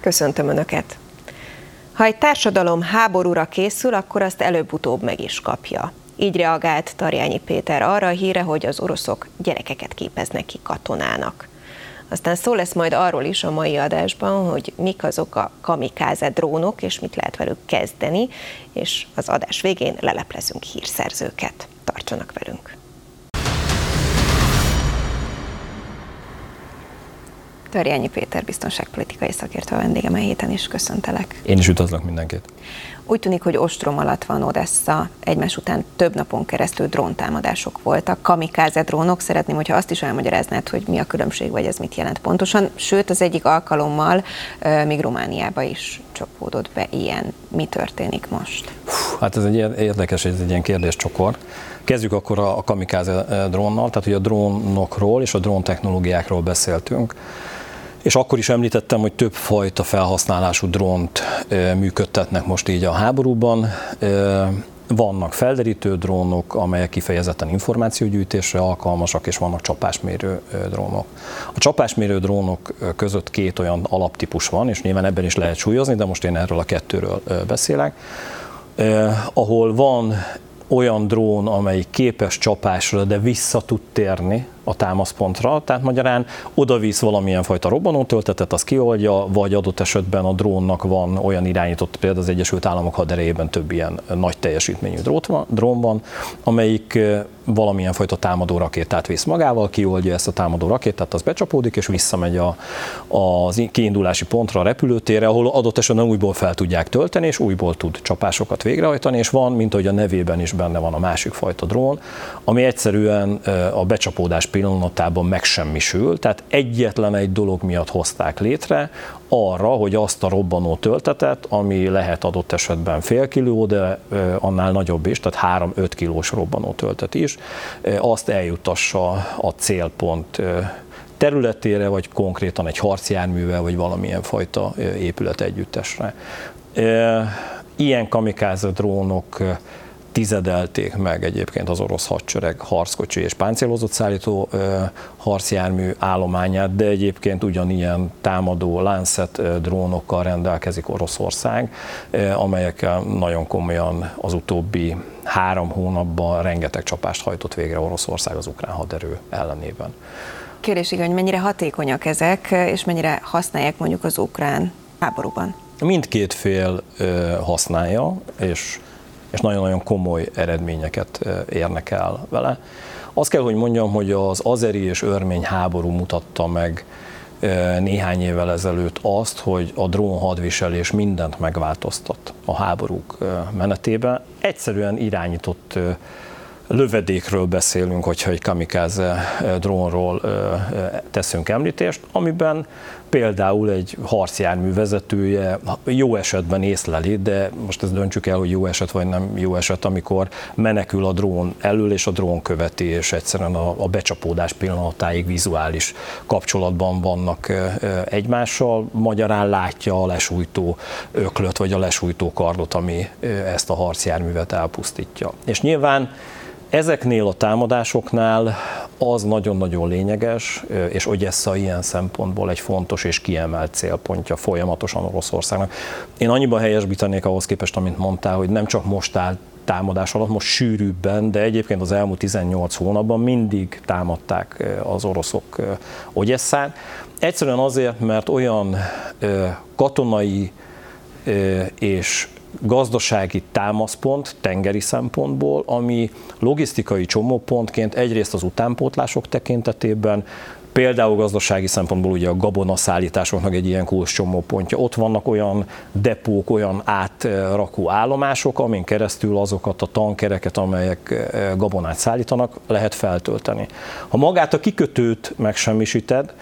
Köszöntöm Önöket! Ha egy társadalom háborúra készül, akkor azt előbb-utóbb meg is kapja. Így reagált Tarjányi Péter arra a híre, hogy az oroszok gyerekeket képeznek ki katonának. Aztán szó lesz majd arról is a mai adásban, hogy mik azok a kamikáze drónok, és mit lehet velük kezdeni, és az adás végén leleplezünk hírszerzőket. Tartsanak velünk! Törjányi Péter biztonságpolitikai szakértő a vendégem a héten is köszöntelek. Én is üdvözlök mindenkit. Úgy tűnik, hogy ostrom alatt van Odessa, egymás után több napon keresztül dróntámadások voltak, kamikáze drónok. Szeretném, hogyha azt is elmagyaráznád, hogy mi a különbség, vagy ez mit jelent pontosan. Sőt, az egyik alkalommal még Romániába is csapódott be ilyen. Mi történik most? Hát ez egy érdekes, ez egy ilyen kérdéscsokor. Kezdjük akkor a, a kamikáze drónnal, tehát hogy a drónokról és a drón technológiákról beszéltünk. És akkor is említettem, hogy több fajta felhasználású drónt működtetnek most így a háborúban. Vannak felderítő drónok, amelyek kifejezetten információgyűjtésre alkalmasak, és vannak csapásmérő drónok. A csapásmérő drónok között két olyan alaptípus van, és nyilván ebben is lehet súlyozni, de most én erről a kettőről beszélek, ahol van olyan drón, amely képes csapásra, de vissza tud térni a támaszpontra, tehát magyarán oda visz valamilyen fajta robbanótöltetet, az kioldja, vagy adott esetben a drónnak van olyan irányított, például az Egyesült Államok haderejében több ilyen nagy teljesítményű drón van, amelyik valamilyen fajta támadó rakétát visz magával, kioldja ezt a támadó rakétát, az becsapódik, és visszamegy a, a kiindulási pontra, a repülőtérre, ahol adott esetben újból fel tudják tölteni, és újból tud csapásokat végrehajtani, és van, mint ahogy a nevében is benne van a másik fajta drón, ami egyszerűen a becsapódás pillanatában megsemmisül, tehát egyetlen egy dolog miatt hozták létre, arra, hogy azt a robbanó töltetet, ami lehet adott esetben fél kiló, de annál nagyobb is, tehát 3-5 kilós robbanó töltet is, azt eljutassa a célpont területére, vagy konkrétan egy harcjárművel, vagy valamilyen fajta épület együttesre. Ilyen kamikáze drónok tizedelték meg egyébként az orosz hadsereg harckocsi és páncélozott szállító harcjármű állományát, de egyébként ugyanilyen támadó Lancet drónokkal rendelkezik Oroszország, amelyekkel nagyon komolyan az utóbbi három hónapban rengeteg csapást hajtott végre Oroszország az ukrán haderő ellenében. Kérdés, hogy mennyire hatékonyak ezek, és mennyire használják mondjuk az ukrán háborúban? Mindkét fél használja, és és nagyon-nagyon komoly eredményeket érnek el vele. Azt kell, hogy mondjam, hogy az azeri és örmény háború mutatta meg néhány évvel ezelőtt azt, hogy a drón hadviselés mindent megváltoztat a háborúk menetében. Egyszerűen irányított lövedékről beszélünk, hogyha egy kamikáze drónról teszünk említést, amiben például egy harcjármű vezetője jó esetben észleli, de most ezt döntsük el, hogy jó eset vagy nem jó eset, amikor menekül a drón elől, és a drón követi, és egyszerűen a, a becsapódás pillanatáig vizuális kapcsolatban vannak egymással, magyarán látja a lesújtó öklöt, vagy a lesújtó kardot, ami ezt a harcjárművet elpusztítja. És nyilván Ezeknél a támadásoknál az nagyon-nagyon lényeges, és Ogyessa ilyen szempontból egy fontos és kiemelt célpontja folyamatosan Oroszországnak. Én annyiban helyesbítenék ahhoz képest, amit mondtál, hogy nem csak most áll támadás alatt, most sűrűbben, de egyébként az elmúlt 18 hónapban mindig támadták az oroszok Ogyesszát. Egyszerűen azért, mert olyan katonai és gazdasági támaszpont tengeri szempontból, ami logisztikai csomópontként egyrészt az utánpótlások tekintetében, Például gazdasági szempontból ugye a gabona szállításoknak egy ilyen kulcs csomópontja. Ott vannak olyan depók, olyan átrakó állomások, amin keresztül azokat a tankereket, amelyek eh, gabonát szállítanak, lehet feltölteni. Ha magát a kikötőt megsemmisíted,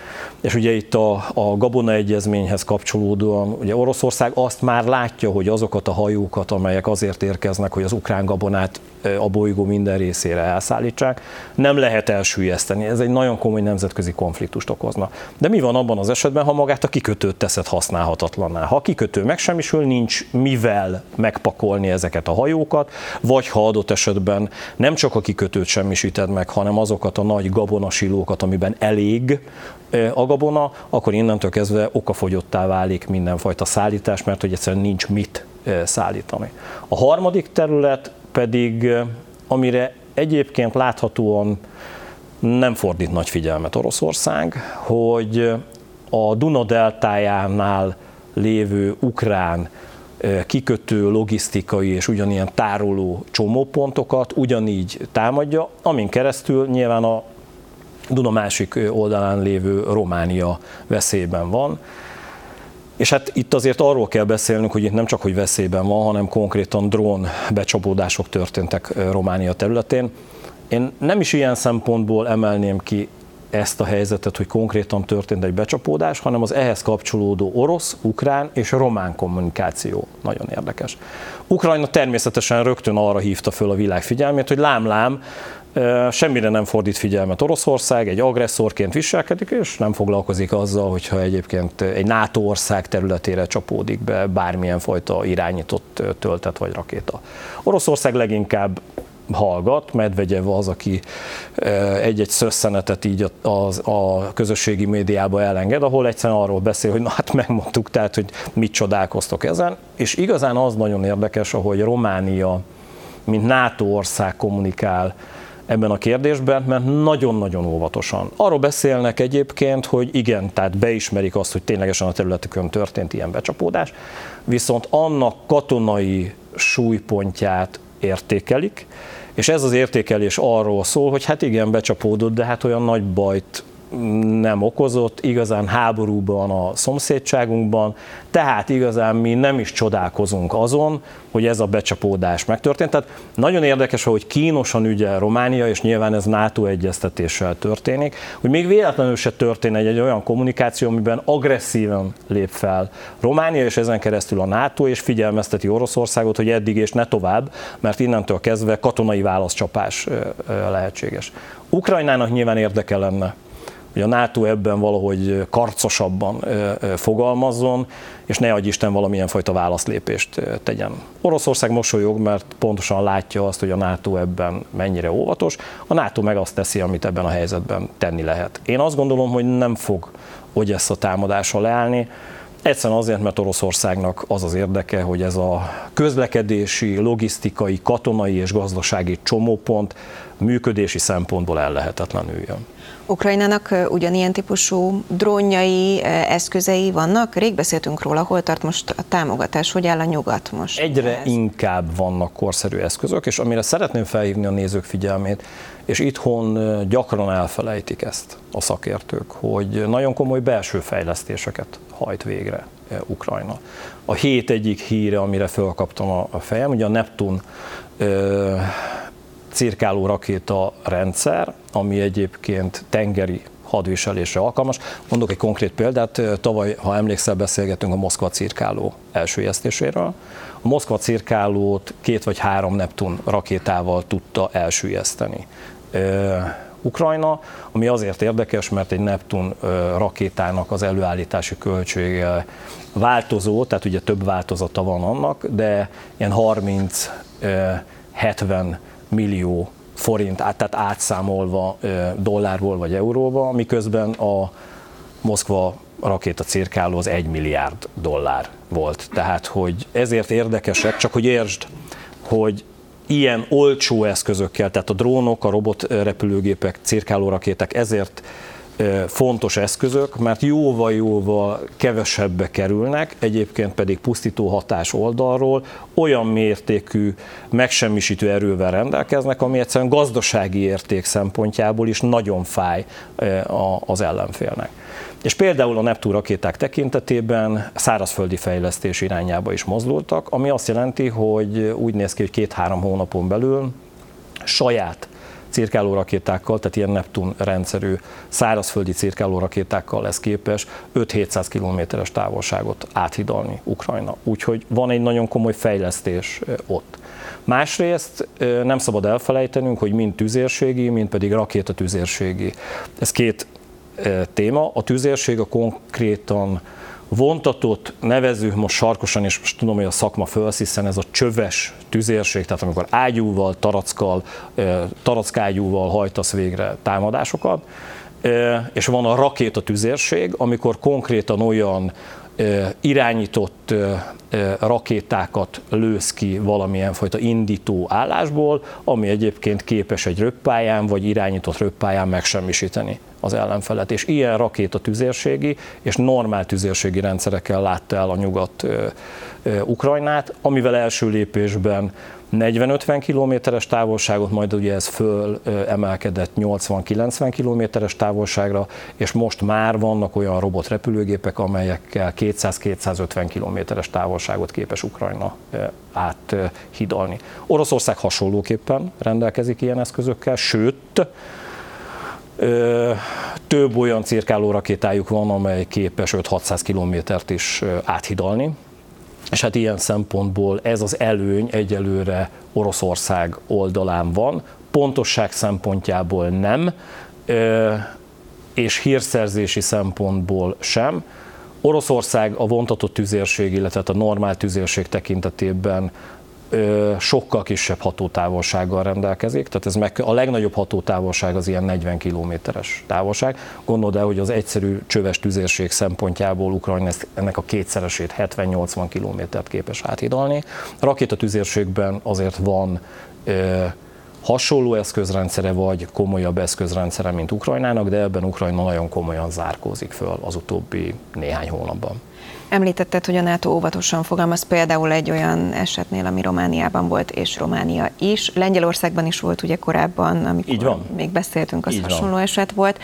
és ugye itt a, a Gabona egyezményhez kapcsolódóan, ugye Oroszország azt már látja, hogy azokat a hajókat, amelyek azért érkeznek, hogy az ukrán gabonát a bolygó minden részére elszállítsák, nem lehet elsüllyeszteni. Ez egy nagyon komoly nemzetközi konfliktust okozna. De mi van abban az esetben, ha magát a kikötőt teszed használhatatlanná? Ha a kikötő megsemmisül, nincs mivel megpakolni ezeket a hajókat, vagy ha adott esetben nem csak a kikötőt semmisíted meg, hanem azokat a nagy gabonasilókat, amiben elég a gabona, akkor innentől kezdve okafogyottá válik mindenfajta szállítás, mert hogy egyszerűen nincs mit szállítani. A harmadik terület pedig, amire egyébként láthatóan nem fordít nagy figyelmet Oroszország, hogy a Duna deltájánál lévő ukrán kikötő, logisztikai és ugyanilyen tároló csomópontokat ugyanígy támadja, amin keresztül nyilván a Duna másik oldalán lévő Románia veszélyben van. És hát itt azért arról kell beszélnünk, hogy itt nem csak, hogy veszélyben van, hanem konkrétan drón becsapódások történtek Románia területén. Én nem is ilyen szempontból emelném ki ezt a helyzetet, hogy konkrétan történt egy becsapódás, hanem az ehhez kapcsolódó orosz, ukrán és román kommunikáció nagyon érdekes. Ukrajna természetesen rögtön arra hívta föl a világ figyelmét, hogy lám-lám, semmire nem fordít figyelmet Oroszország, egy agresszorként viselkedik, és nem foglalkozik azzal, hogyha egyébként egy NATO ország területére csapódik be bármilyen fajta irányított töltet vagy rakéta. Oroszország leginkább hallgat, Medvegyev az, aki egy-egy szösszenetet így a, a, a közösségi médiába elenged, ahol egyszerűen arról beszél, hogy na hát megmondtuk, tehát, hogy mit csodálkoztok ezen, és igazán az nagyon érdekes, ahogy Románia, mint NATO ország kommunikál ebben a kérdésben, mert nagyon-nagyon óvatosan. Arról beszélnek egyébként, hogy igen, tehát beismerik azt, hogy ténylegesen a területükön történt ilyen becsapódás, viszont annak katonai súlypontját értékelik, és ez az értékelés arról szól, hogy hát igen, becsapódott, de hát olyan nagy bajt nem okozott, igazán háborúban a szomszédságunkban, tehát igazán mi nem is csodálkozunk azon, hogy ez a becsapódás megtörtént. Tehát nagyon érdekes, hogy kínosan ügyel Románia, és nyilván ez NATO egyeztetéssel történik, hogy még véletlenül se történ egy, egy olyan kommunikáció, amiben agresszíven lép fel Románia, és ezen keresztül a NATO, és figyelmezteti Oroszországot, hogy eddig és ne tovább, mert innentől kezdve katonai válaszcsapás lehetséges. Ukrajnának nyilván érdeke lenne hogy a NATO ebben valahogy karcosabban fogalmazzon, és ne adj Isten valamilyen fajta válaszlépést tegyen. Oroszország mosolyog, mert pontosan látja azt, hogy a NATO ebben mennyire óvatos, a NATO meg azt teszi, amit ebben a helyzetben tenni lehet. Én azt gondolom, hogy nem fog a támadása leállni, Egyszerűen azért, mert Oroszországnak az az érdeke, hogy ez a közlekedési, logisztikai, katonai és gazdasági csomópont működési szempontból ellehetetlenüljön. Ukrajnának ugyanilyen típusú drónjai, eszközei vannak? Rég beszéltünk róla, hol tart most a támogatás, hogy áll a nyugat most? Egyre ez? inkább vannak korszerű eszközök, és amire szeretném felhívni a nézők figyelmét, és itthon gyakran elfelejtik ezt a szakértők, hogy nagyon komoly belső fejlesztéseket hajt végre Ukrajna. A hét egyik híre, amire fölkaptam a fejem, ugye a Neptun cirkáló rakéta rendszer, ami egyébként tengeri hadviselésre alkalmas. Mondok egy konkrét példát, tavaly, ha emlékszel, beszélgetünk a Moszkva cirkáló elsüllyesztéséről. A Moszkva cirkálót két vagy három Neptun rakétával tudta elsüllyeszteni. Ukrajna, ami azért érdekes, mert egy Neptun rakétának az előállítási költsége változó, tehát ugye több változata van annak, de ilyen 30-70 millió forint, tehát átszámolva dollárból vagy euróba, miközben a Moszkva rakéta cirkáló az 1 milliárd dollár volt. Tehát, hogy ezért érdekesek, csak hogy értsd, hogy ilyen olcsó eszközökkel, tehát a drónok, a robotrepülőgépek, cirkáló rakéták ezért fontos eszközök, mert jóval-jóval kevesebbe kerülnek, egyébként pedig pusztító hatás oldalról olyan mértékű megsemmisítő erővel rendelkeznek, ami egyszerűen gazdasági érték szempontjából is nagyon fáj az ellenfélnek. És például a Neptun rakéták tekintetében szárazföldi fejlesztés irányába is mozdultak, ami azt jelenti, hogy úgy néz ki, hogy két-három hónapon belül saját cirkáló rakétákkal, tehát ilyen Neptun rendszerű szárazföldi cirkáló rakétákkal lesz képes 5-700 kilométeres távolságot áthidalni Ukrajna. Úgyhogy van egy nagyon komoly fejlesztés ott. Másrészt nem szabad elfelejtenünk, hogy mind tüzérségi, mind pedig rakétatüzérségi. Ez két téma. A tüzérség a konkrétan vontatott, nevező most sarkosan, és most tudom, hogy a szakma fölsz, hiszen ez a csöves tüzérség, tehát amikor ágyúval, tarackkal, tarackágyúval hajtasz végre támadásokat, és van a rakéta tüzérség, amikor konkrétan olyan irányított rakétákat lősz ki valamilyen fajta indító állásból, ami egyébként képes egy röppályán vagy irányított röppályán megsemmisíteni az ellenfelet. És ilyen rakéta tüzérségi és normál tüzérségi rendszerekkel látta el a nyugat Ukrajnát, amivel első lépésben 40-50 kilométeres távolságot, majd ugye ez föl emelkedett 80-90 kilométeres távolságra, és most már vannak olyan robotrepülőgépek, amelyekkel 200-250 kilométeres távolságot képes Ukrajna áthidalni. Oroszország hasonlóképpen rendelkezik ilyen eszközökkel, sőt, több olyan cirkáló rakétájuk van, amely képes 5-600 kilométert is áthidalni, és hát ilyen szempontból ez az előny egyelőre Oroszország oldalán van, pontosság szempontjából nem, és hírszerzési szempontból sem. Oroszország a vontatott tüzérség, illetve a normál tüzérség tekintetében sokkal kisebb hatótávolsággal rendelkezik, tehát ez meg, a legnagyobb hatótávolság az ilyen 40 kilométeres távolság. Gondold el, hogy az egyszerű csöves tüzérség szempontjából Ukrajna ennek a kétszeresét 70-80 kilométert képes áthidalni. A rakétatüzérségben azért van hasonló eszközrendszere vagy komolyabb eszközrendszere, mint Ukrajnának, de ebben Ukrajna nagyon komolyan zárkózik föl az utóbbi néhány hónapban. Említetted, hogy a NATO óvatosan fogalmaz például egy olyan esetnél, ami Romániában volt, és Románia is. Lengyelországban is volt ugye korábban, amikor Így van. még beszéltünk, az Így hasonló van. eset volt.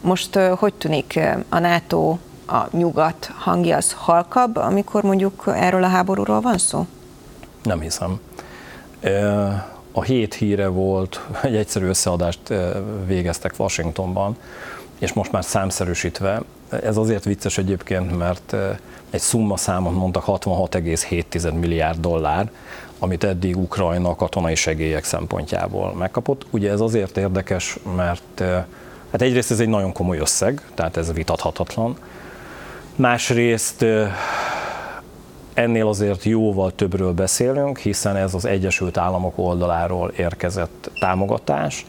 Most hogy tűnik a NATO, a nyugat hangja az halkabb, amikor mondjuk erről a háborúról van szó? Nem hiszem. A hét híre volt, egy egyszerű összeadást végeztek Washingtonban, és most már számszerűsítve, ez azért vicces egyébként, mert egy szumma számot mondtak 66,7 milliárd dollár, amit eddig Ukrajna katonai segélyek szempontjából megkapott. Ugye ez azért érdekes, mert hát egyrészt ez egy nagyon komoly összeg, tehát ez vitathatatlan. Másrészt ennél azért jóval többről beszélünk, hiszen ez az Egyesült Államok oldaláról érkezett támogatás.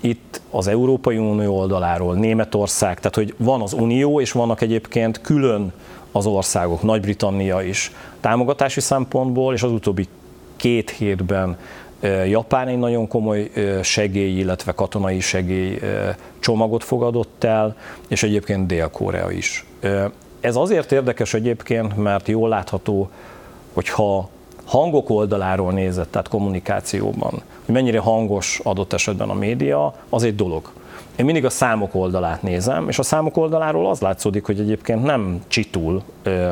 Itt az Európai Unió oldaláról Németország, tehát hogy van az Unió, és vannak egyébként külön az országok, Nagy-Britannia is támogatási szempontból, és az utóbbi két hétben Japán egy nagyon komoly segély, illetve katonai segély csomagot fogadott el, és egyébként Dél-Korea is. Ez azért érdekes egyébként, mert jól látható, hogyha hangok oldaláról nézett, tehát kommunikációban, hogy mennyire hangos adott esetben a média, az egy dolog. Én mindig a számok oldalát nézem, és a számok oldaláról az látszódik, hogy egyébként nem csitul,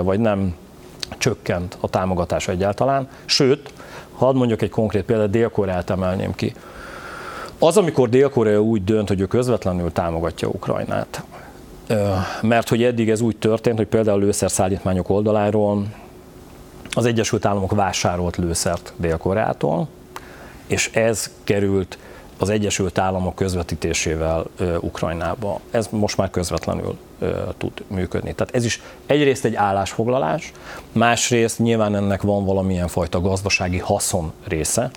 vagy nem csökkent a támogatás egyáltalán, sőt, hadd mondjak egy konkrét példát, Dél-Koreát emelném ki. Az, amikor Dél-Korea úgy dönt, hogy ő közvetlenül támogatja Ukrajnát, mert hogy eddig ez úgy történt, hogy például lőszerszállítmányok oldaláról az Egyesült Államok vásárolt lőszert Dél-Koreától, és ez került az Egyesült Államok közvetítésével Ukrajnába. Ez most már közvetlenül tud működni. Tehát ez is egyrészt egy állásfoglalás, másrészt nyilván ennek van valamilyen fajta gazdasági haszon része,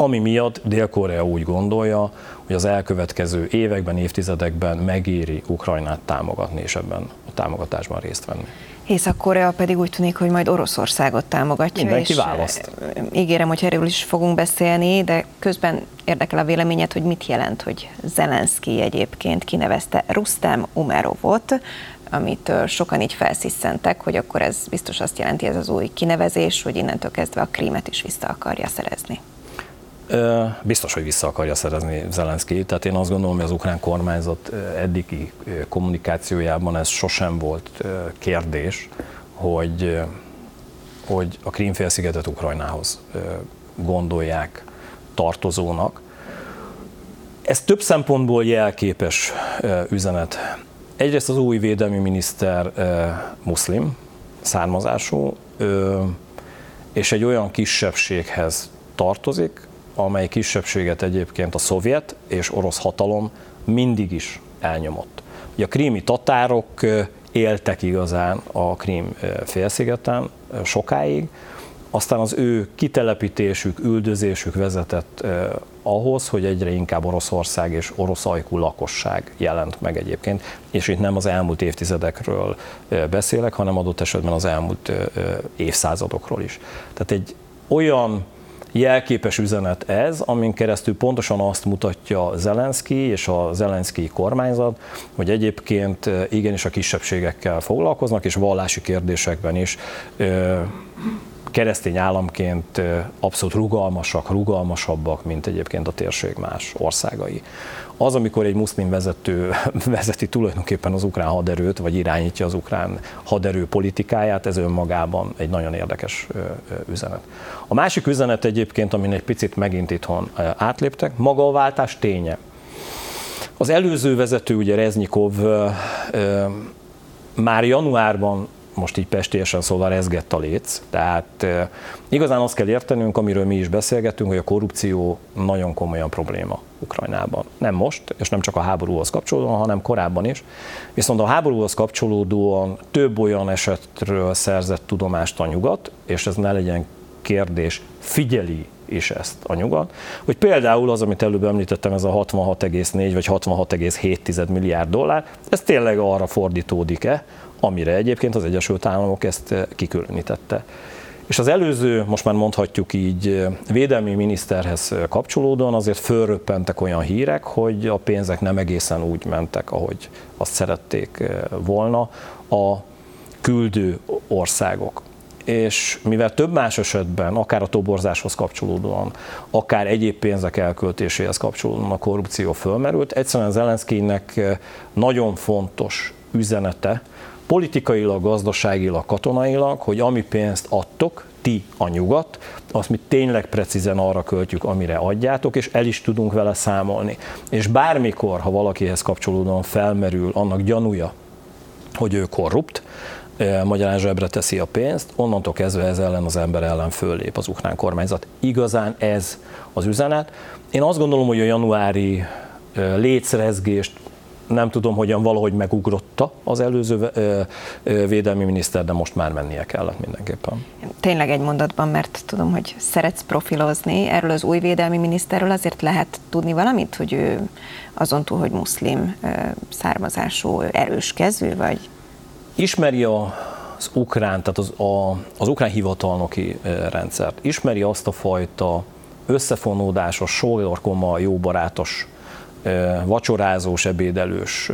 ami miatt Dél-Korea úgy gondolja, hogy az elkövetkező években, évtizedekben megéri Ukrajnát támogatni, és ebben a támogatásban részt venni. Észak-Korea pedig úgy tűnik, hogy majd Oroszországot támogatja. Mindenki és választ. Ígérem, hogy erről is fogunk beszélni, de közben érdekel a véleményed, hogy mit jelent, hogy Zelenszky egyébként kinevezte Rustem Umerovot, amit sokan így felsziszentek, hogy akkor ez biztos azt jelenti ez az új kinevezés, hogy innentől kezdve a krímet is vissza akarja szerezni. Biztos, hogy vissza akarja szerezni Zelenszky. Tehát én azt gondolom, hogy az ukrán kormányzat eddigi kommunikációjában ez sosem volt kérdés, hogy, hogy a Krímfélszigetet Ukrajnához gondolják tartozónak. Ez több szempontból jelképes üzenet. Egyrészt az új védelmi miniszter muszlim származású, és egy olyan kisebbséghez tartozik, amely kisebbséget egyébként a szovjet és orosz hatalom mindig is elnyomott. Ugye a krími tatárok éltek igazán a Krím félszigeten sokáig, aztán az ő kitelepítésük, üldözésük vezetett eh, ahhoz, hogy egyre inkább Oroszország és orosz ajkú lakosság jelent meg egyébként, és itt nem az elmúlt évtizedekről eh, beszélek, hanem adott esetben az elmúlt eh, évszázadokról is. Tehát egy olyan jelképes üzenet ez, amin keresztül pontosan azt mutatja Zelenszky és a Zelenszky kormányzat, hogy egyébként igenis a kisebbségekkel foglalkoznak, és vallási kérdésekben is keresztény államként abszolút rugalmasak, rugalmasabbak, mint egyébként a térség más országai. Az, amikor egy muszlim vezető vezeti tulajdonképpen az ukrán haderőt, vagy irányítja az ukrán haderő politikáját, ez önmagában egy nagyon érdekes üzenet. A másik üzenet egyébként, amin egy picit megint itthon átléptek, maga a váltás ténye. Az előző vezető, ugye Reznyikov már januárban most így pestélyesen szóval rezgett a léc. Tehát igazán azt kell értenünk, amiről mi is beszélgetünk, hogy a korrupció nagyon komolyan probléma Ukrajnában. Nem most, és nem csak a háborúhoz kapcsolódóan, hanem korábban is. Viszont a háborúhoz kapcsolódóan több olyan esetről szerzett tudomást a nyugat, és ez ne legyen kérdés, figyeli is ezt a nyugat, hogy például az, amit előbb említettem, ez a 66,4 vagy 66,7 milliárd dollár, ez tényleg arra fordítódik-e, amire egyébként az Egyesült Államok ezt eh, kikülönítette. És az előző, most már mondhatjuk így, eh, védelmi miniszterhez eh, kapcsolódóan azért fölröppentek olyan hírek, hogy a pénzek nem egészen úgy mentek, ahogy azt szerették volna a küldő országok. És mivel több más esetben, akár a toborzáshoz kapcsolódóan, akár egyéb pénzek elköltéséhez kapcsolódóan a korrupció fölmerült, egyszerűen Zelenszkijnek nagyon fontos üzenete, politikailag, gazdaságilag, katonailag, hogy ami pénzt adtok, ti a nyugat, azt mi tényleg precízen arra költjük, amire adjátok, és el is tudunk vele számolni. És bármikor, ha valakihez kapcsolódóan felmerül annak gyanúja, hogy ő korrupt, eh, magyarán zsebre teszi a pénzt, onnantól kezdve ez ellen az ember ellen föllép az ukrán kormányzat. Igazán ez az üzenet. Én azt gondolom, hogy a januári eh, létszerezgést nem tudom, hogyan valahogy megugrotta az előző védelmi miniszter, de most már mennie kellett mindenképpen. Tényleg egy mondatban, mert tudom, hogy szeretsz profilozni. Erről az új védelmi miniszterről azért lehet tudni valamit, hogy ő azon túl, hogy muszlim származású, erős kezű, vagy? Ismeri a az ukrán, tehát az, a, az ukrán hivatalnoki rendszert. Ismeri azt a fajta összefonódásos, sólyorkoma, jó barátos vacsorázós, ebédelős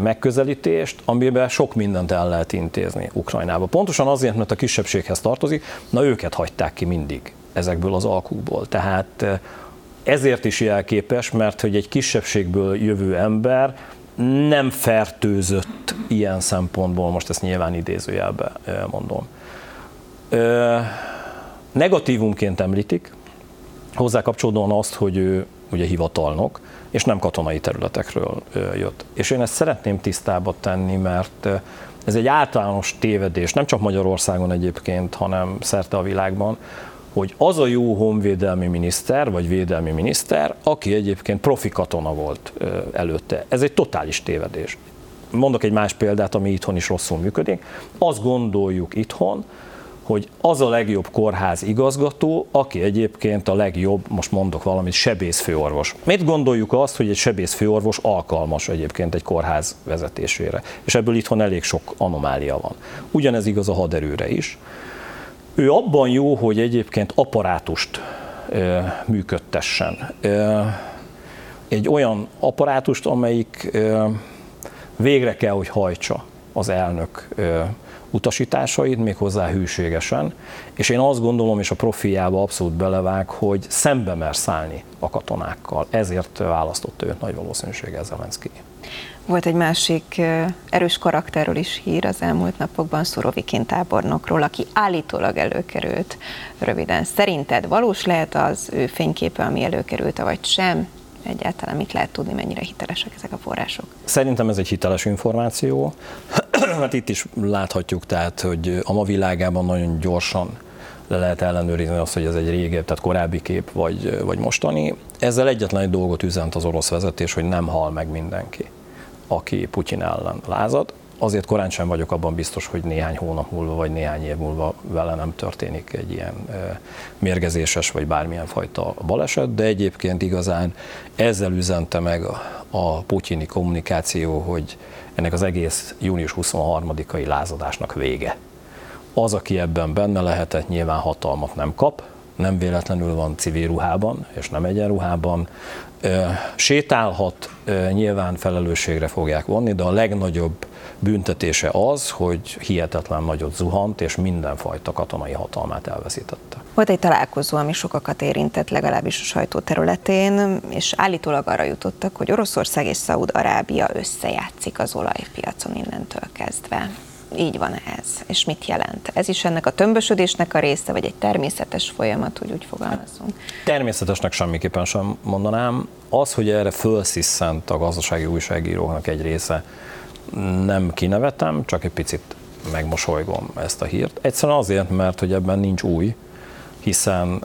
megközelítést, amiben sok mindent el lehet intézni Ukrajnába. Pontosan azért, mert a kisebbséghez tartozik, na őket hagyták ki mindig ezekből az alkukból. Tehát ezért is jelképes, mert hogy egy kisebbségből jövő ember nem fertőzött ilyen szempontból, most ezt nyilván idézőjelbe mondom. Negatívumként említik, hozzá kapcsolódóan azt, hogy ő ugye hivatalnok, és nem katonai területekről jött. És én ezt szeretném tisztába tenni, mert ez egy általános tévedés, nem csak Magyarországon egyébként, hanem szerte a világban, hogy az a jó honvédelmi miniszter, vagy védelmi miniszter, aki egyébként profi katona volt előtte. Ez egy totális tévedés. Mondok egy más példát, ami itthon is rosszul működik. Azt gondoljuk itthon, hogy az a legjobb kórház igazgató, aki egyébként a legjobb, most mondok valamit, sebészfőorvos. Mit gondoljuk azt, hogy egy sebészfőorvos alkalmas egyébként egy kórház vezetésére? És ebből itthon elég sok anomália van. Ugyanez igaz a haderőre is. Ő abban jó, hogy egyébként apparátust ö, működtessen. Ö, egy olyan apparátust, amelyik ö, végre kell, hogy hajtsa az elnök utasításait, méghozzá hűségesen, és én azt gondolom, és a profiába abszolút belevág, hogy szembe mer szállni a katonákkal. Ezért választott őt nagy valószínűséggel Zelenszky. Volt egy másik erős karakterről is hír az elmúlt napokban, Szurovikin tábornokról, aki állítólag előkerült röviden. Szerinted valós lehet az ő fényképe, ami előkerült, vagy sem? Egyáltalán mit lehet tudni, mennyire hitelesek ezek a források? Szerintem ez egy hiteles információ. hát itt is láthatjuk, tehát, hogy a ma világában nagyon gyorsan le lehet ellenőrizni azt, hogy ez egy régebb, tehát korábbi kép, vagy, vagy mostani. Ezzel egyetlen egy dolgot üzent az orosz vezetés, hogy nem hal meg mindenki. aki Putyin ellen lázad. Azért korán sem vagyok abban biztos, hogy néhány hónap múlva vagy néhány év múlva vele nem történik egy ilyen mérgezéses vagy bármilyen fajta baleset, de egyébként igazán ezzel üzente meg a putyini kommunikáció, hogy ennek az egész június 23-ai lázadásnak vége. Az, aki ebben benne lehetett, nyilván hatalmat nem kap, nem véletlenül van civil ruhában, és nem egyenruhában. Sétálhat, nyilván felelősségre fogják vonni, de a legnagyobb büntetése az, hogy hihetetlen nagyot zuhant, és mindenfajta katonai hatalmát elveszítette. Volt egy találkozó, ami sokakat érintett, legalábbis a sajtó területén, és állítólag arra jutottak, hogy Oroszország és Szaúd-Arábia összejátszik az olajpiacon innentől kezdve így van ez, és mit jelent? Ez is ennek a tömbösödésnek a része, vagy egy természetes folyamat, hogy úgy fogalmazunk? Természetesnek semmiképpen sem mondanám. Az, hogy erre fölsziszent a gazdasági újságíróknak egy része, nem kinevetem, csak egy picit megmosolygom ezt a hírt. Egyszerűen azért, mert hogy ebben nincs új, hiszen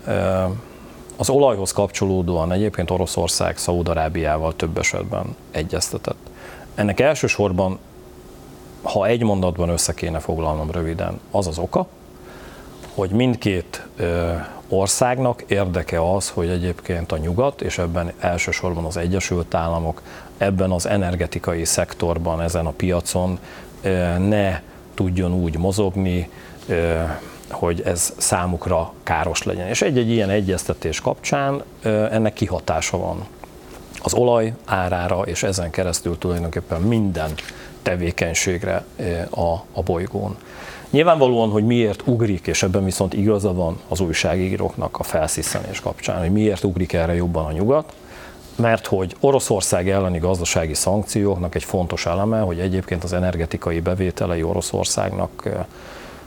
az olajhoz kapcsolódóan egyébként Oroszország Szaúd-Arábiával több esetben egyeztetett. Ennek elsősorban ha egy mondatban össze kéne foglalnom röviden, az az oka, hogy mindkét országnak érdeke az, hogy egyébként a nyugat, és ebben elsősorban az Egyesült Államok, ebben az energetikai szektorban, ezen a piacon ne tudjon úgy mozogni, hogy ez számukra káros legyen. És egy-egy ilyen egyeztetés kapcsán ennek kihatása van az olaj árára, és ezen keresztül tulajdonképpen minden tevékenységre a, a bolygón. Nyilvánvalóan, hogy miért ugrik, és ebben viszont igaza van az újságíróknak a felsziszenés kapcsán, hogy miért ugrik erre jobban a nyugat, mert hogy Oroszország elleni gazdasági szankcióknak egy fontos eleme, hogy egyébként az energetikai bevételei Oroszországnak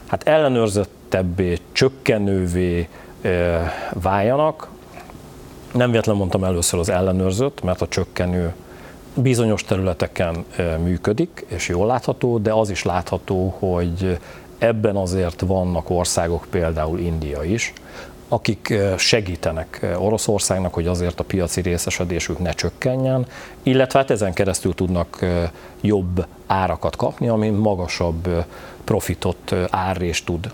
hát ellenőrzettebbé, csökkenővé váljanak. Nem véletlenül mondtam először az ellenőrzött, mert a csökkenő bizonyos területeken működik, és jól látható, de az is látható, hogy ebben azért vannak országok, például India is, akik segítenek Oroszországnak, hogy azért a piaci részesedésük ne csökkenjen, illetve hát ezen keresztül tudnak jobb árakat kapni, ami magasabb profitot, árrést tud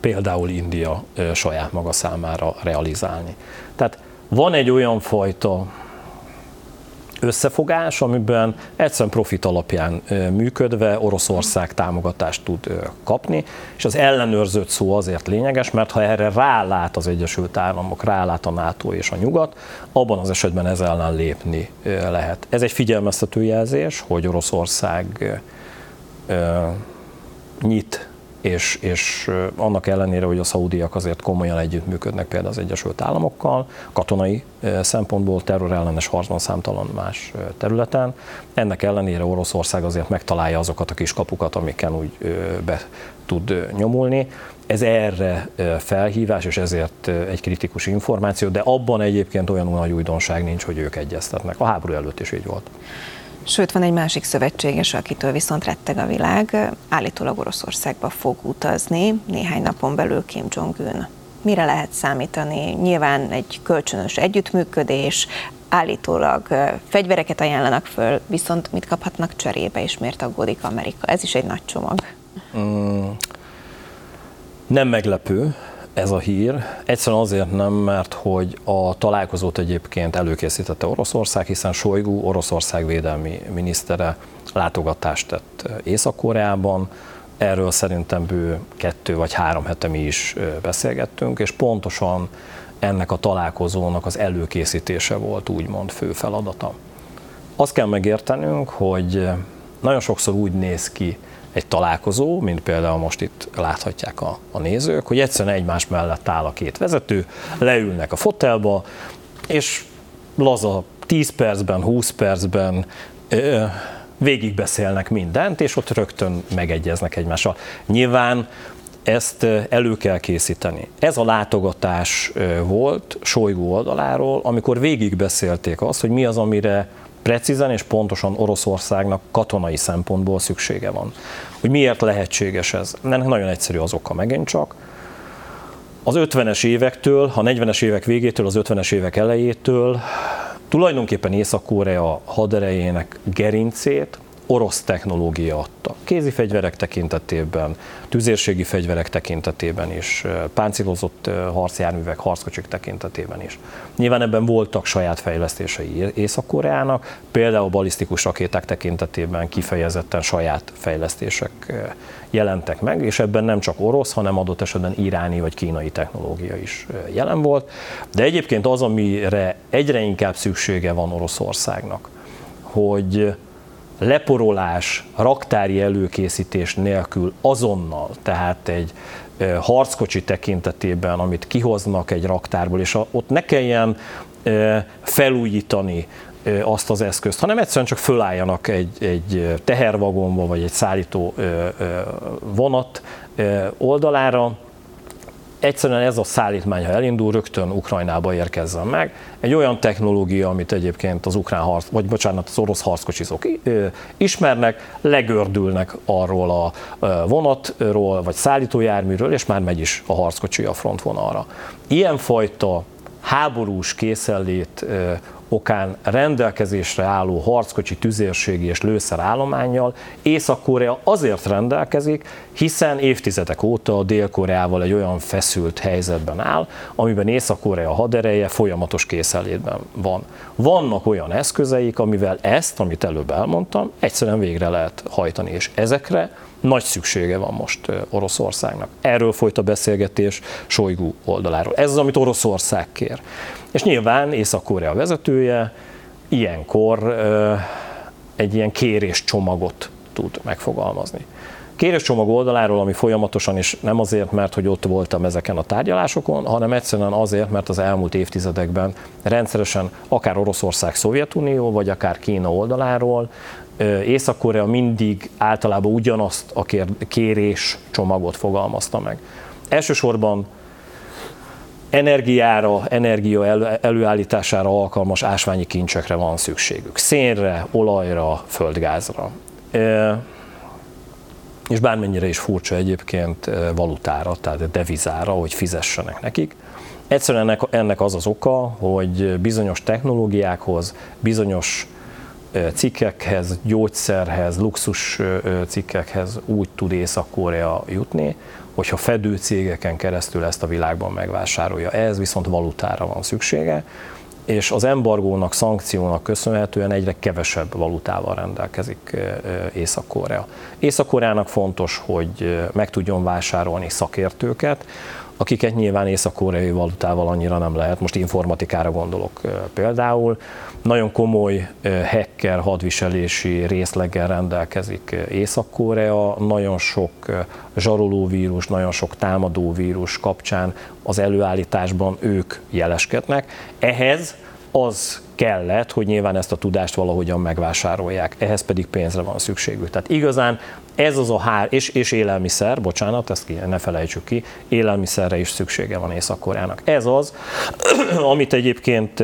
például India saját maga számára realizálni. Tehát van egy olyan fajta összefogás, amiben egyszerűen profit alapján működve Oroszország támogatást tud kapni, és az ellenőrzött szó azért lényeges, mert ha erre rálát az Egyesült Államok, rálát a NATO és a Nyugat, abban az esetben ez ellen lépni lehet. Ez egy figyelmeztető jelzés, hogy Oroszország nyit és, és annak ellenére, hogy a szaudiak azért komolyan együttműködnek például az Egyesült Államokkal, katonai szempontból terrorellenes harcban számtalan más területen, ennek ellenére Oroszország azért megtalálja azokat a kis kapukat, amiken úgy be tud nyomulni. Ez erre felhívás, és ezért egy kritikus információ, de abban egyébként olyan nagy újdonság nincs, hogy ők egyeztetnek. A háború előtt is így volt. Sőt, van egy másik szövetséges, akitől viszont retteg a világ, állítólag Oroszországba fog utazni néhány napon belül Kim Jong-un. Mire lehet számítani? Nyilván egy kölcsönös együttműködés, állítólag fegyvereket ajánlanak föl, viszont mit kaphatnak cserébe, és miért aggódik Amerika? Ez is egy nagy csomag. Mm, nem meglepő, ez a hír. Egyszerűen azért nem, mert hogy a találkozót egyébként előkészítette Oroszország, hiszen Sojgu, Oroszország védelmi minisztere látogatást tett Észak-Koreában. Erről szerintem bő kettő vagy három hete mi is beszélgettünk, és pontosan ennek a találkozónak az előkészítése volt úgymond fő feladata. Azt kell megértenünk, hogy nagyon sokszor úgy néz ki egy találkozó, mint például most itt láthatják a, a nézők, hogy egyszerűen egymás mellett áll a két vezető, leülnek a fotelba, és laza 10 percben, 20 percben ö, végigbeszélnek mindent, és ott rögtön megegyeznek egymással. Nyilván ezt elő kell készíteni. Ez a látogatás volt Solygó oldaláról, amikor végigbeszélték azt, hogy mi az, amire precízen és pontosan Oroszországnak katonai szempontból szüksége van. Hogy miért lehetséges ez? Ennek nagyon egyszerű az oka megint csak. Az 50-es évektől, a 40-es évek végétől, az 50-es évek elejétől tulajdonképpen Észak-Korea haderejének gerincét orosz technológia adta. Kézi fegyverek tekintetében, tüzérségi fegyverek tekintetében is, páncélozott harcjárművek, harckocsik tekintetében is. Nyilván ebben voltak saját fejlesztései Észak-Koreának, például balisztikus rakéták tekintetében kifejezetten saját fejlesztések jelentek meg, és ebben nem csak orosz, hanem adott esetben iráni vagy kínai technológia is jelen volt. De egyébként az, amire egyre inkább szüksége van Oroszországnak, hogy leporolás, raktári előkészítés nélkül azonnal, tehát egy harckocsi tekintetében, amit kihoznak egy raktárból, és ott ne kelljen felújítani azt az eszközt, hanem egyszerűen csak fölálljanak egy, egy tehervagonba, vagy egy szállító vonat oldalára, egyszerűen ez a szállítmány, ha elindul, rögtön Ukrajnába érkezzen meg. Egy olyan technológia, amit egyébként az ukrán harc, vagy bocsánat, az orosz harckocsizók ismernek, legördülnek arról a vonatról, vagy szállítójárműről, és már megy is a harckocsi a frontvonalra. Ilyenfajta háborús készenlét okán rendelkezésre álló harckocsi tüzérségi és lőszer állományjal Észak-Korea azért rendelkezik, hiszen évtizedek óta Dél-Koreával egy olyan feszült helyzetben áll, amiben Észak-Korea hadereje folyamatos készenlétben van. Vannak olyan eszközeik, amivel ezt, amit előbb elmondtam, egyszerűen végre lehet hajtani, és ezekre nagy szüksége van most Oroszországnak. Erről folyt a beszélgetés Sojgu oldaláról. Ez az, amit Oroszország kér. És nyilván Észak-Korea vezetője ilyenkor egy ilyen kéréscsomagot tud megfogalmazni. Kéréscsomag oldaláról, ami folyamatosan is nem azért, mert hogy ott voltam ezeken a tárgyalásokon, hanem egyszerűen azért, mert az elmúlt évtizedekben rendszeresen akár Oroszország, Szovjetunió, vagy akár Kína oldaláról Észak-Korea mindig általában ugyanazt a kérés csomagot fogalmazta meg. Elsősorban energiára, energia előállítására alkalmas ásványi kincsekre van szükségük. Szénre, olajra, földgázra. És bármennyire is furcsa egyébként valutára, tehát devizára, hogy fizessenek nekik. Egyszerűen ennek, ennek az az oka, hogy bizonyos technológiákhoz, bizonyos cikkekhez, gyógyszerhez, luxus cikkekhez úgy tud Észak-Korea jutni, hogyha fedő cégeken keresztül ezt a világban megvásárolja. Ez viszont valutára van szüksége, és az embargónak, szankciónak köszönhetően egyre kevesebb valutával rendelkezik Észak-Korea. Észak-Koreának fontos, hogy meg tudjon vásárolni szakértőket, akiket nyilván észak-koreai valutával annyira nem lehet. Most informatikára gondolok például. Nagyon komoly hacker hadviselési részleggel rendelkezik Észak-Korea, nagyon sok zsarolóvírus, nagyon sok támadóvírus kapcsán az előállításban ők jeleskednek. Ehhez az kellett, hogy nyilván ezt a tudást valahogyan megvásárolják, ehhez pedig pénzre van szükségük. Tehát igazán ez az a hár, és, és élelmiszer, bocsánat, ezt ki, ne felejtsük ki, élelmiszerre is szüksége van Észak-Koreának. Ez az, amit egyébként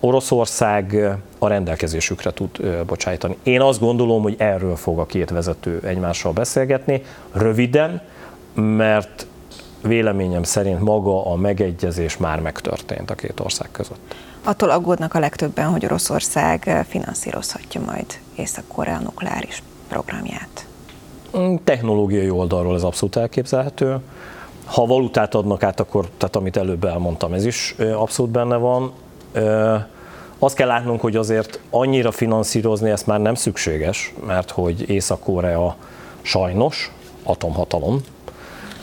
Oroszország a rendelkezésükre tud bocsájtani. Én azt gondolom, hogy erről fog a két vezető egymással beszélgetni, röviden, mert véleményem szerint maga a megegyezés már megtörtént a két ország között. Attól aggódnak a legtöbben, hogy Oroszország finanszírozhatja majd Észak-Korea nukleáris programját. Mm, technológiai oldalról ez abszolút elképzelhető. Ha valutát adnak át, akkor, tehát amit előbb elmondtam, ez is abszolút benne van. Azt kell látnunk, hogy azért annyira finanszírozni ezt már nem szükséges, mert hogy Észak-Korea sajnos atomhatalom,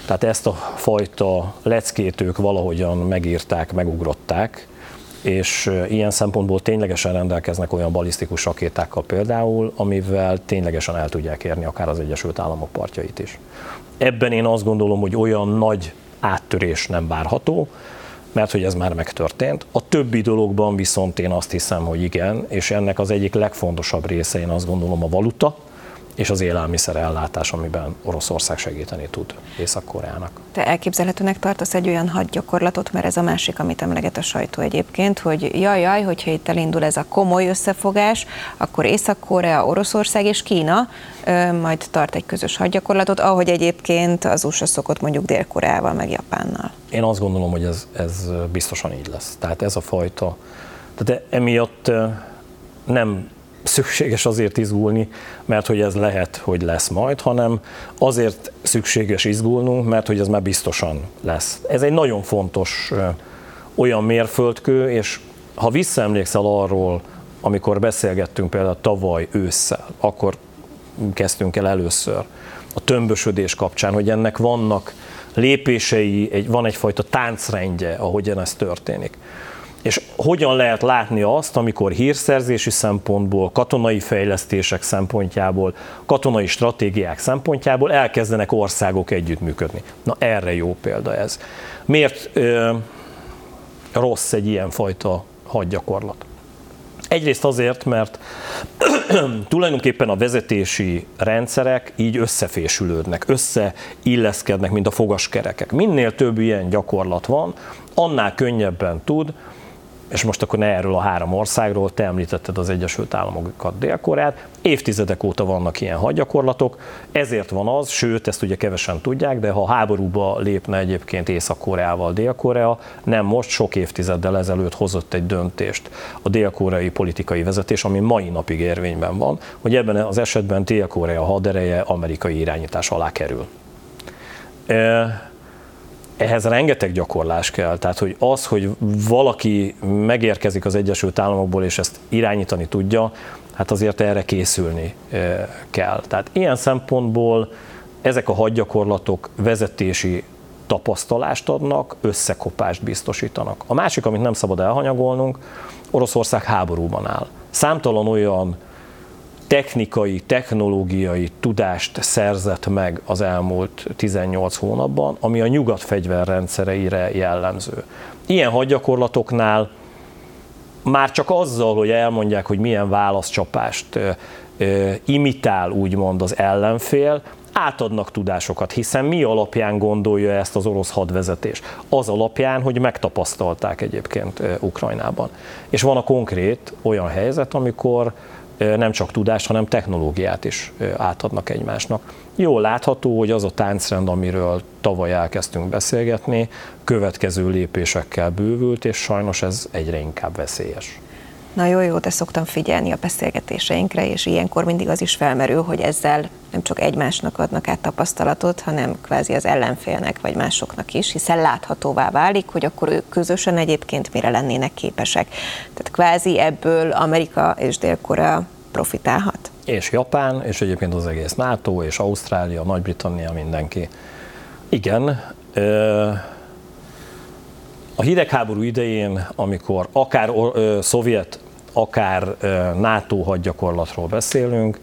tehát ezt a fajta leckét ők valahogyan megírták, megugrották, és ilyen szempontból ténylegesen rendelkeznek olyan balisztikus rakétákkal például, amivel ténylegesen el tudják érni akár az Egyesült Államok partjait is. Ebben én azt gondolom, hogy olyan nagy áttörés nem várható, mert hogy ez már megtörtént. A többi dologban viszont én azt hiszem, hogy igen, és ennek az egyik legfontosabb része én azt gondolom a valuta, és az élelmiszer ellátás, amiben Oroszország segíteni tud Észak-Koreának. Te elképzelhetőnek tartasz egy olyan hadgyakorlatot, mert ez a másik, amit emleget a sajtó egyébként, hogy jaj, jaj, hogyha itt elindul ez a komoly összefogás, akkor Észak-Korea, Oroszország és Kína ö, majd tart egy közös hadgyakorlatot, ahogy egyébként az USA szokott mondjuk Dél-Koreával, meg Japánnal. Én azt gondolom, hogy ez, ez biztosan így lesz. Tehát ez a fajta, tehát emiatt nem szükséges azért izgulni, mert hogy ez lehet, hogy lesz majd, hanem azért szükséges izgulnunk, mert hogy ez már biztosan lesz. Ez egy nagyon fontos olyan mérföldkő, és ha visszaemlékszel arról, amikor beszélgettünk például tavaly ősszel, akkor kezdtünk el először a tömbösödés kapcsán, hogy ennek vannak lépései, egy, van egyfajta táncrendje, ahogyan ez történik. És hogyan lehet látni azt, amikor hírszerzési szempontból, katonai fejlesztések szempontjából, katonai stratégiák szempontjából elkezdenek országok együttműködni. Na erre jó példa ez. Miért ö, rossz egy ilyen fajta hadgyakorlat? Egyrészt azért, mert tulajdonképpen a vezetési rendszerek így összefésülődnek, összeilleszkednek, mint a fogaskerekek. Minél több ilyen gyakorlat van, annál könnyebben tud és most akkor ne erről a három országról, te említetted az Egyesült Államokat, Dél-Koreát, évtizedek óta vannak ilyen hadgyakorlatok, ezért van az, sőt, ezt ugye kevesen tudják, de ha háborúba lépne egyébként Észak-Koreával Dél-Korea, nem most, sok évtizeddel ezelőtt hozott egy döntést a dél-koreai politikai vezetés, ami mai napig érvényben van, hogy ebben az esetben Dél-Korea hadereje amerikai irányítás alá kerül ehhez rengeteg gyakorlás kell. Tehát, hogy az, hogy valaki megérkezik az Egyesült Államokból, és ezt irányítani tudja, hát azért erre készülni eh, kell. Tehát ilyen szempontból ezek a hadgyakorlatok vezetési tapasztalást adnak, összekopást biztosítanak. A másik, amit nem szabad elhanyagolnunk, Oroszország háborúban áll. Számtalan olyan technikai, technológiai tudást szerzett meg az elmúlt 18 hónapban, ami a nyugat fegyverrendszereire jellemző. Ilyen hadgyakorlatoknál már csak azzal, hogy elmondják, hogy milyen válaszcsapást imitál úgymond az ellenfél, átadnak tudásokat, hiszen mi alapján gondolja ezt az orosz hadvezetés? Az alapján, hogy megtapasztalták egyébként Ukrajnában. És van a konkrét olyan helyzet, amikor nem csak tudást, hanem technológiát is átadnak egymásnak. Jól látható, hogy az a táncrend, amiről tavaly elkezdtünk beszélgetni, következő lépésekkel bővült, és sajnos ez egyre inkább veszélyes. Na jó, jó, de szoktam figyelni a beszélgetéseinkre, és ilyenkor mindig az is felmerül, hogy ezzel nem csak egymásnak adnak át tapasztalatot, hanem kvázi az ellenfélnek vagy másoknak is, hiszen láthatóvá válik, hogy akkor ők közösen egyébként mire lennének képesek. Tehát kvázi ebből Amerika és Dél-Korea profitálhat. És Japán, és egyébként az egész NATO, és Ausztrália, Nagy-Britannia, mindenki. Igen, a hidegháború idején, amikor akár szovjet, akár NATO hadgyakorlatról beszélünk,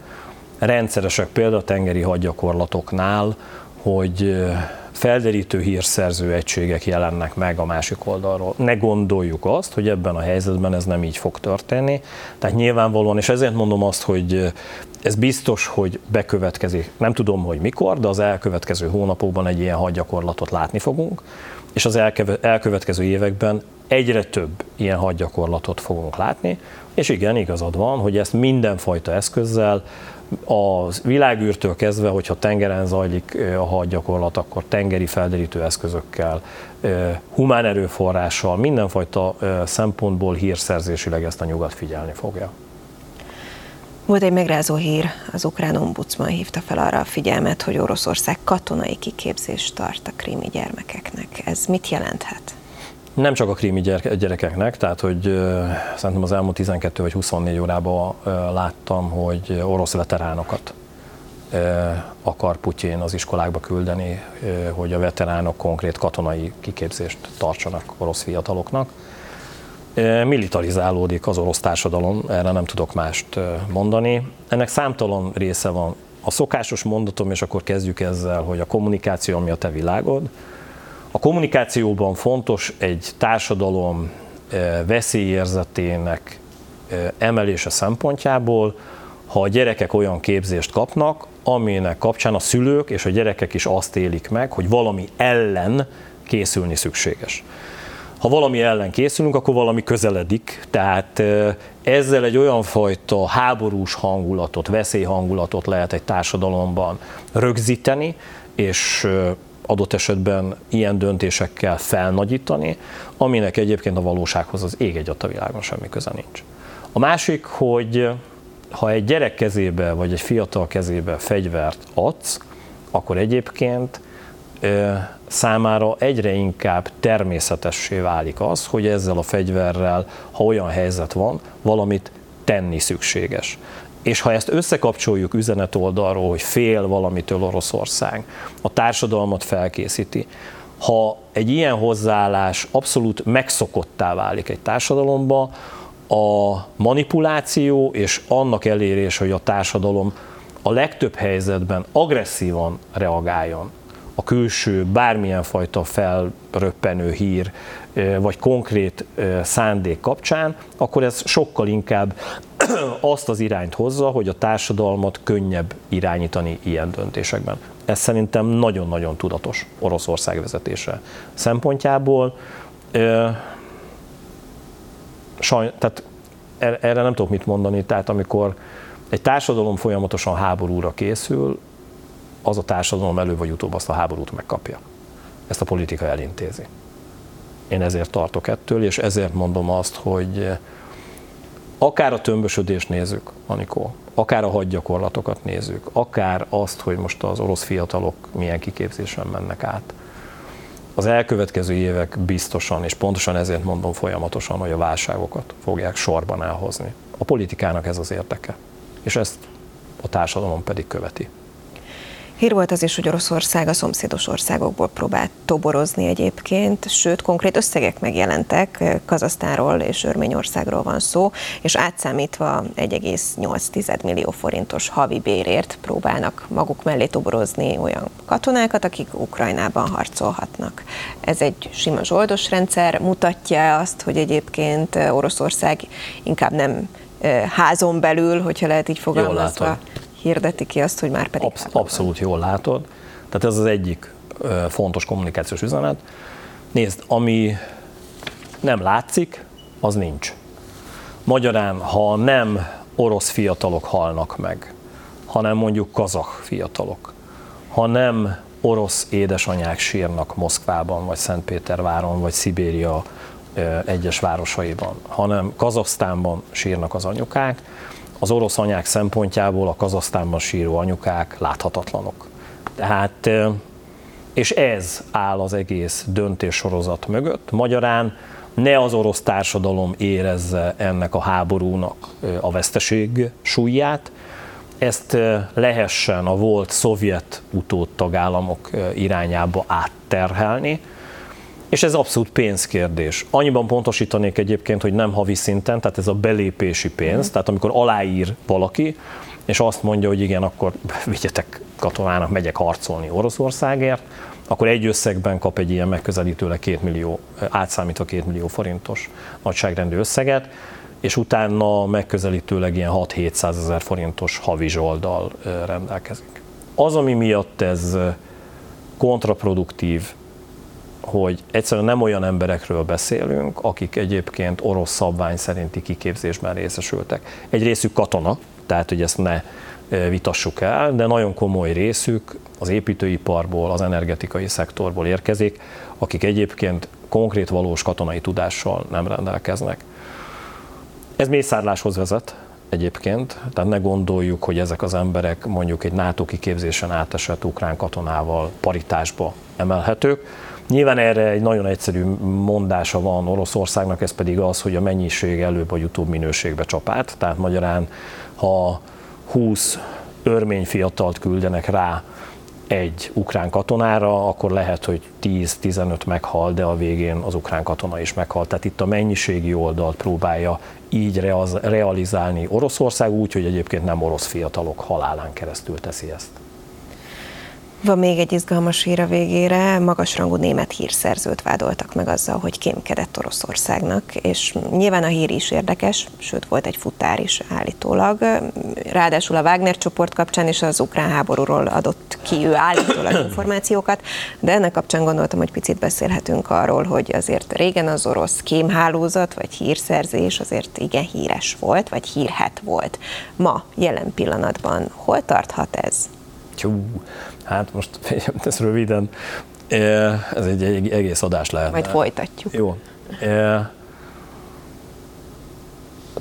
rendszeresek például tengeri hadgyakorlatoknál, hogy felderítő hírszerző egységek jelennek meg a másik oldalról. Ne gondoljuk azt, hogy ebben a helyzetben ez nem így fog történni. Tehát nyilvánvalóan, és ezért mondom azt, hogy ez biztos, hogy bekövetkezik. Nem tudom, hogy mikor, de az elkövetkező hónapokban egy ilyen hadgyakorlatot látni fogunk, és az elkövetkező években egyre több ilyen hadgyakorlatot fogunk látni, és igen, igazad van, hogy ezt mindenfajta eszközzel, a világűrtől kezdve, hogyha tengeren zajlik a hadgyakorlat, akkor tengeri felderítő eszközökkel, humán erőforrással, mindenfajta szempontból hírszerzésileg ezt a nyugat figyelni fogja. Volt egy megrázó hír, az ukrán ombudsman hívta fel arra a figyelmet, hogy Oroszország katonai kiképzést tart a krími gyermekeknek. Ez mit jelenthet? Nem csak a krími gyerekeknek, tehát hogy szerintem az elmúlt 12 vagy 24 órában láttam, hogy orosz veteránokat akar Putyin az iskolákba küldeni, hogy a veteránok konkrét katonai kiképzést tartsanak orosz fiataloknak. Militarizálódik az orosz társadalom, erre nem tudok mást mondani. Ennek számtalan része van. A szokásos mondatom, és akkor kezdjük ezzel, hogy a kommunikáció, ami a te világod, a kommunikációban fontos egy társadalom veszélyérzetének emelése szempontjából, ha a gyerekek olyan képzést kapnak, aminek kapcsán a szülők és a gyerekek is azt élik meg, hogy valami ellen készülni szükséges. Ha valami ellen készülünk, akkor valami közeledik, tehát eh, ezzel egy olyan fajta háborús hangulatot, veszélyhangulatot lehet egy társadalomban rögzíteni, és adott esetben ilyen döntésekkel felnagyítani, aminek egyébként a valósághoz az ég egy a világon semmi köze nincs. A másik, hogy ha egy gyerek kezébe, vagy egy fiatal kezébe fegyvert adsz, akkor egyébként számára egyre inkább természetessé válik az, hogy ezzel a fegyverrel, ha olyan helyzet van, valamit tenni szükséges. És ha ezt összekapcsoljuk üzenet oldalról, hogy fél valamitől Oroszország, a társadalmat felkészíti, ha egy ilyen hozzáállás abszolút megszokottá válik egy társadalomba, a manipuláció és annak elérés, hogy a társadalom a legtöbb helyzetben agresszívan reagáljon a külső bármilyen fajta felröppenő hír, vagy konkrét szándék kapcsán, akkor ez sokkal inkább azt az irányt hozza, hogy a társadalmat könnyebb irányítani ilyen döntésekben. Ez szerintem nagyon-nagyon tudatos Oroszország vezetése szempontjából. Saj, tehát er-, erre nem tudok mit mondani, tehát amikor egy társadalom folyamatosan háborúra készül, az a társadalom elő vagy utóbb azt a háborút megkapja. Ezt a politika elintézi. Én ezért tartok ettől, és ezért mondom azt, hogy akár a tömbösödést nézzük, Anikó, akár a hadgyakorlatokat nézzük, akár azt, hogy most az orosz fiatalok milyen kiképzésen mennek át, az elkövetkező évek biztosan, és pontosan ezért mondom folyamatosan, hogy a válságokat fogják sorban elhozni. A politikának ez az érdeke, és ezt a társadalom pedig követi. Hír volt az is, hogy Oroszország a szomszédos országokból próbált toborozni egyébként, sőt, konkrét összegek megjelentek, Kazasztánról és Örményországról van szó, és átszámítva 1,8 millió forintos havi bérért próbálnak maguk mellé toborozni olyan katonákat, akik Ukrajnában harcolhatnak. Ez egy sima zsoldos rendszer, mutatja azt, hogy egyébként Oroszország inkább nem házon belül, hogyha lehet így fogalmazva, hirdeti ki azt, hogy már pedig... Absz- abszolút jól látod. Tehát ez az egyik fontos kommunikációs üzenet. Nézd, ami nem látszik, az nincs. Magyarán, ha nem orosz fiatalok halnak meg, hanem mondjuk kazak fiatalok, ha nem orosz édesanyák sírnak Moszkvában, vagy Szentpéterváron, vagy Szibéria egyes városaiban, hanem Kazasztánban sírnak az anyukák, az orosz anyák szempontjából a Kazasztánban síró anyukák láthatatlanok. Tehát, és ez áll az egész döntéssorozat mögött. Magyarán ne az orosz társadalom érezze ennek a háborúnak a veszteség súlyát, ezt lehessen a volt szovjet utód tagállamok irányába átterhelni, és ez abszolút pénzkérdés. Annyiban pontosítanék egyébként, hogy nem havi szinten, tehát ez a belépési pénz, mm. tehát amikor aláír valaki, és azt mondja, hogy igen, akkor vigyetek katonának, megyek harcolni Oroszországért, akkor egy összegben kap egy ilyen megközelítőleg 2 millió, átszámítva 2 millió forintos nagyságrendű összeget, és utána megközelítőleg ilyen 6-700 ezer forintos havi zsoldal rendelkezik. Az, ami miatt ez kontraproduktív hogy egyszerűen nem olyan emberekről beszélünk, akik egyébként orosz szabvány szerinti kiképzésben részesültek. Egy részük katona, tehát hogy ezt ne vitassuk el, de nagyon komoly részük az építőiparból, az energetikai szektorból érkezik, akik egyébként konkrét valós katonai tudással nem rendelkeznek. Ez mészárláshoz vezet egyébként, tehát ne gondoljuk, hogy ezek az emberek mondjuk egy NATO kiképzésen átesett ukrán katonával paritásba emelhetők, Nyilván erre egy nagyon egyszerű mondása van Oroszországnak, ez pedig az, hogy a mennyiség előbb vagy utóbb minőségbe csapát. Tehát magyarán, ha 20 örmény fiatalt küldenek rá egy ukrán katonára, akkor lehet, hogy 10-15 meghal, de a végén az ukrán katona is meghal. Tehát itt a mennyiségi oldalt próbálja így realizálni Oroszország úgy, hogy egyébként nem orosz fiatalok halálán keresztül teszi ezt. Van még egy izgalmas hír a végére, magasrangú német hírszerzőt vádoltak meg azzal, hogy kémkedett Oroszországnak, és nyilván a hír is érdekes, sőt volt egy futár is állítólag. Ráadásul a Wagner csoport kapcsán is az ukrán háborúról adott ki ő állítólag információkat, de ennek kapcsán gondoltam, hogy picit beszélhetünk arról, hogy azért régen az orosz kémhálózat vagy hírszerzés azért igen híres volt, vagy hírhet volt. Ma, jelen pillanatban hol tarthat ez? Tyú, Hát most ez röviden, ez egy, egy egész adás lehet. Majd folytatjuk. Jó.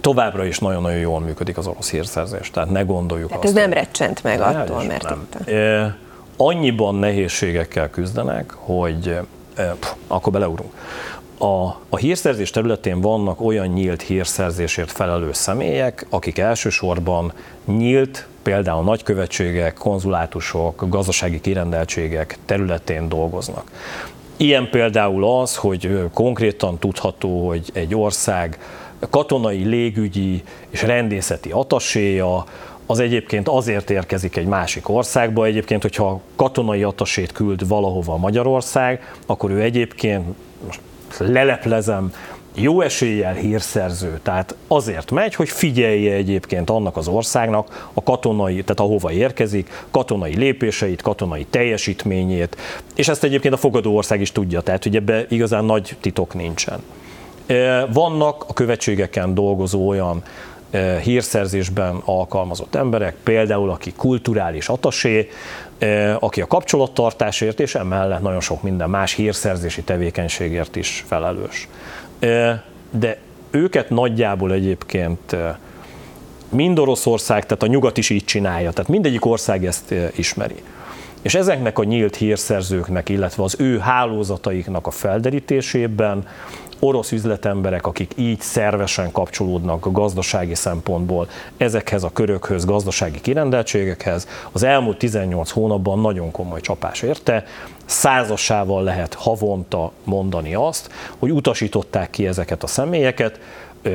továbbra is nagyon-nagyon jól működik az orosz hírszerzés, tehát ne gondoljuk tehát azt. ez nem recsent meg ne, attól, mert nem. itt... E, annyiban nehézségekkel küzdenek, hogy pff, akkor beleugrunk. A, a hírszerzés területén vannak olyan nyílt hírszerzésért felelős személyek, akik elsősorban nyílt, például nagykövetségek, konzulátusok, gazdasági kirendeltségek területén dolgoznak. Ilyen például az, hogy konkrétan tudható, hogy egy ország katonai, légügyi és rendészeti ataséja, az egyébként azért érkezik egy másik országba. Egyébként, hogyha katonai atasét küld valahova Magyarország, akkor ő egyébként, most leleplezem, jó eséllyel hírszerző, tehát azért megy, hogy figyelje egyébként annak az országnak a katonai, tehát ahova érkezik, katonai lépéseit, katonai teljesítményét, és ezt egyébként a fogadó ország is tudja, tehát hogy ebbe igazán nagy titok nincsen. Vannak a követségeken dolgozó olyan hírszerzésben alkalmazott emberek, például aki kulturális atasé, aki a kapcsolattartásért és emellett nagyon sok minden más hírszerzési tevékenységért is felelős. De őket nagyjából egyébként mind Oroszország, tehát a nyugat is így csinálja, tehát mindegyik ország ezt ismeri. És ezeknek a nyílt hírszerzőknek, illetve az ő hálózataiknak a felderítésében orosz üzletemberek, akik így szervesen kapcsolódnak a gazdasági szempontból ezekhez a körökhöz, gazdasági kirendeltségekhez, az elmúlt 18 hónapban nagyon komoly csapás érte. Százasával lehet havonta mondani azt, hogy utasították ki ezeket a személyeket,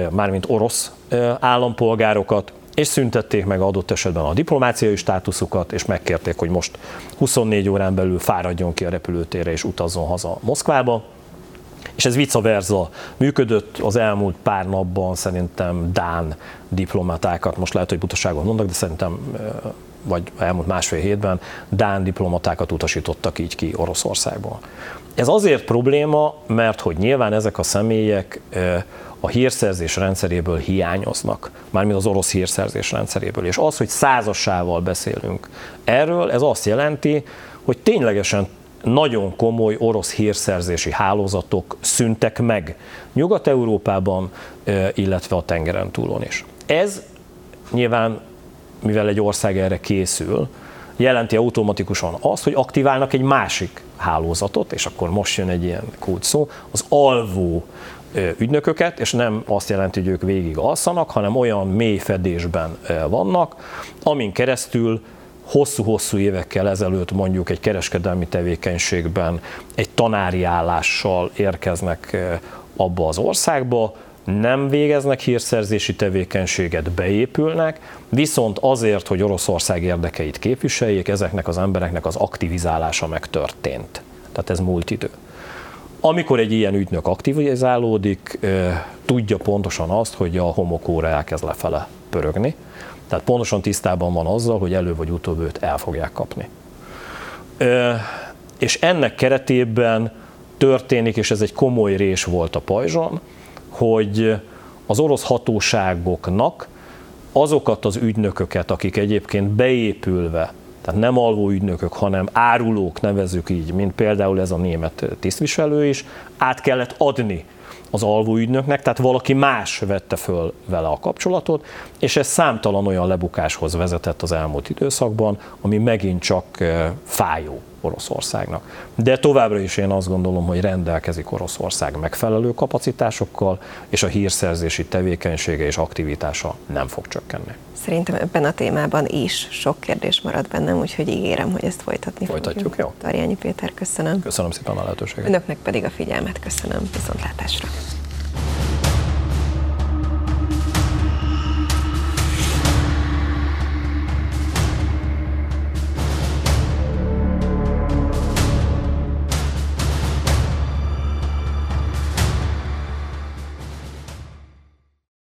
mármint orosz állampolgárokat, és szüntették meg adott esetben a diplomáciai státuszukat, és megkérték, hogy most 24 órán belül fáradjon ki a repülőtérre és utazzon haza Moszkvába és ez vice versa működött az elmúlt pár napban szerintem Dán diplomatákat, most lehet, hogy butaságot mondok, de szerintem vagy elmúlt másfél hétben Dán diplomatákat utasítottak így ki Oroszországból. Ez azért probléma, mert hogy nyilván ezek a személyek a hírszerzés rendszeréből hiányoznak, mármint az orosz hírszerzés rendszeréből. És az, hogy százasával beszélünk erről, ez azt jelenti, hogy ténylegesen nagyon komoly orosz hírszerzési hálózatok szüntek meg Nyugat-Európában, illetve a tengeren túlon is. Ez nyilván, mivel egy ország erre készül, jelenti automatikusan azt, hogy aktiválnak egy másik hálózatot, és akkor most jön egy ilyen szó, az alvó ügynököket, és nem azt jelenti, hogy ők végig alszanak, hanem olyan mély fedésben vannak, amin keresztül hosszú-hosszú évekkel ezelőtt mondjuk egy kereskedelmi tevékenységben egy tanári állással érkeznek abba az országba, nem végeznek hírszerzési tevékenységet, beépülnek, viszont azért, hogy Oroszország érdekeit képviseljék, ezeknek az embereknek az aktivizálása megtörtént. Tehát ez múlt idő. Amikor egy ilyen ügynök aktivizálódik, tudja pontosan azt, hogy a homokóra elkezd lefele pörögni, tehát pontosan tisztában van azzal, hogy elő vagy utóbb őt el fogják kapni. És ennek keretében történik, és ez egy komoly rés volt a pajzson, hogy az orosz hatóságoknak azokat az ügynököket, akik egyébként beépülve, tehát nem alvó ügynökök, hanem árulók nevezük így, mint például ez a német tisztviselő is, át kellett adni az alvó ügynöknek, tehát valaki más vette föl vele a kapcsolatot, és ez számtalan olyan lebukáshoz vezetett az elmúlt időszakban, ami megint csak fájó Oroszországnak. De továbbra is én azt gondolom, hogy rendelkezik Oroszország megfelelő kapacitásokkal, és a hírszerzési tevékenysége és aktivitása nem fog csökkenni. Szerintem ebben a témában is sok kérdés marad bennem, úgyhogy ígérem, hogy ezt folytatni Folytatjuk, fogjuk. jó? Tarjányi Péter, köszönöm. Köszönöm szépen a lehetőséget. Önöknek pedig a figyelmet köszönöm. Viszontlátásra.